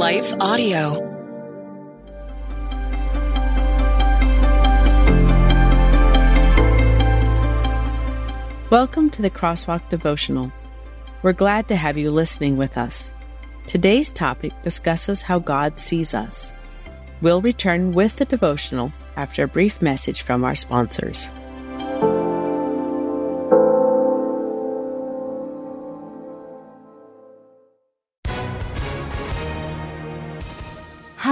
Life Audio. Welcome to the Crosswalk Devotional. We're glad to have you listening with us. Today's topic discusses how God sees us. We'll return with the devotional after a brief message from our sponsors.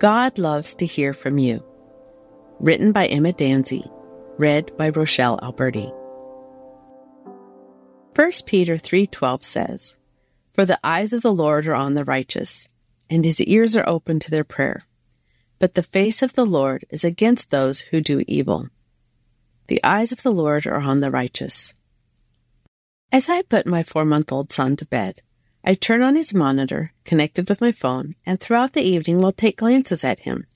God loves to hear from you. Written by Emma Danzey. Read by Rochelle Alberti. 1 Peter 3:12 says, "For the eyes of the Lord are on the righteous, and his ears are open to their prayer. But the face of the Lord is against those who do evil." The eyes of the Lord are on the righteous. As I put my 4-month-old son to bed, I turn on his monitor, connected with my phone, and throughout the evening will take glances at him.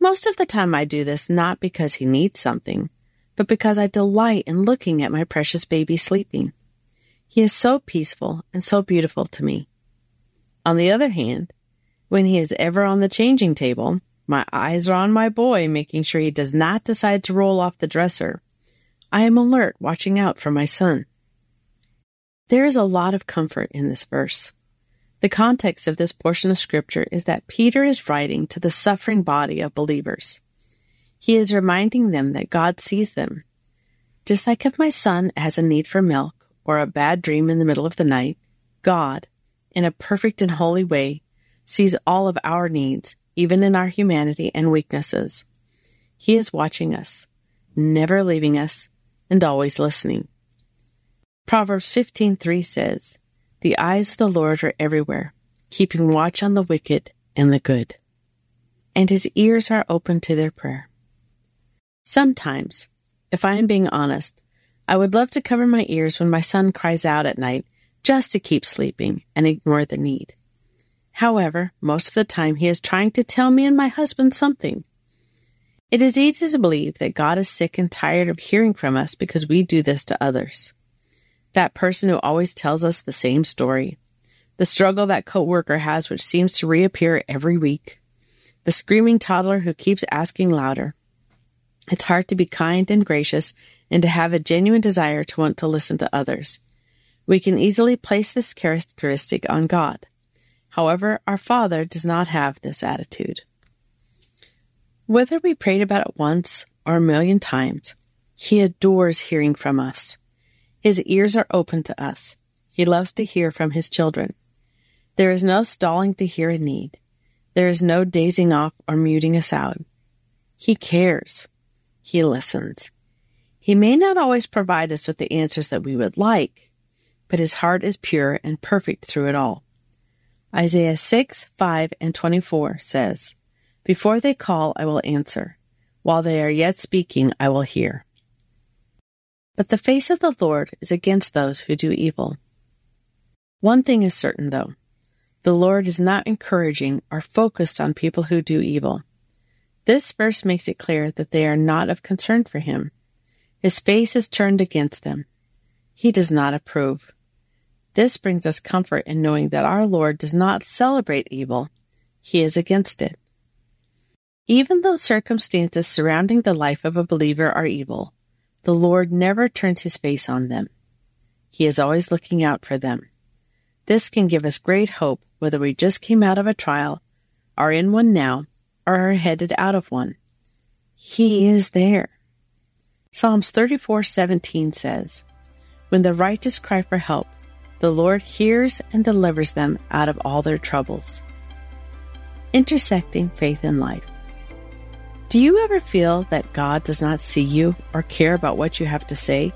Most of the time I do this not because he needs something, but because I delight in looking at my precious baby sleeping. He is so peaceful and so beautiful to me. On the other hand, when he is ever on the changing table, my eyes are on my boy, making sure he does not decide to roll off the dresser. I am alert, watching out for my son. There is a lot of comfort in this verse. The context of this portion of Scripture is that Peter is writing to the suffering body of believers. He is reminding them that God sees them. Just like if my son has a need for milk or a bad dream in the middle of the night, God, in a perfect and holy way, sees all of our needs, even in our humanity and weaknesses. He is watching us, never leaving us, and always listening. Proverbs 15:3 says, "The eyes of the Lord are everywhere, keeping watch on the wicked and the good, and his ears are open to their prayer." Sometimes, if I am being honest, I would love to cover my ears when my son cries out at night just to keep sleeping and ignore the need. However, most of the time he is trying to tell me and my husband something. It is easy to believe that God is sick and tired of hearing from us because we do this to others that person who always tells us the same story, the struggle that coworker has which seems to reappear every week, the screaming toddler who keeps asking louder. It's hard to be kind and gracious and to have a genuine desire to want to listen to others. We can easily place this characteristic on God. However, our Father does not have this attitude. Whether we prayed about it once or a million times, He adores hearing from us. His ears are open to us. He loves to hear from his children. There is no stalling to hear a need. There is no dazing off or muting us out. He cares. He listens. He may not always provide us with the answers that we would like, but his heart is pure and perfect through it all. Isaiah 6, 5, and 24 says, Before they call, I will answer. While they are yet speaking, I will hear. But the face of the Lord is against those who do evil. One thing is certain, though the Lord is not encouraging or focused on people who do evil. This verse makes it clear that they are not of concern for him. His face is turned against them. He does not approve. This brings us comfort in knowing that our Lord does not celebrate evil, he is against it. Even though circumstances surrounding the life of a believer are evil, the Lord never turns his face on them. He is always looking out for them. This can give us great hope whether we just came out of a trial, are in one now, or are headed out of one. He is there. Psalms 34:17 says, "When the righteous cry for help, the Lord hears and delivers them out of all their troubles." Intersecting faith and life. Do you ever feel that God does not see you or care about what you have to say?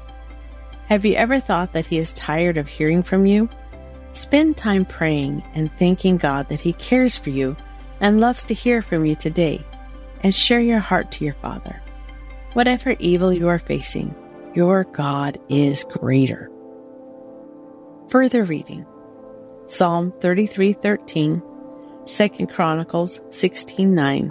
Have you ever thought that He is tired of hearing from you? Spend time praying and thanking God that He cares for you and loves to hear from you today, and share your heart to your Father. Whatever evil you are facing, your God is greater. Further reading Psalm 33:13, 2 Chronicles 16:9,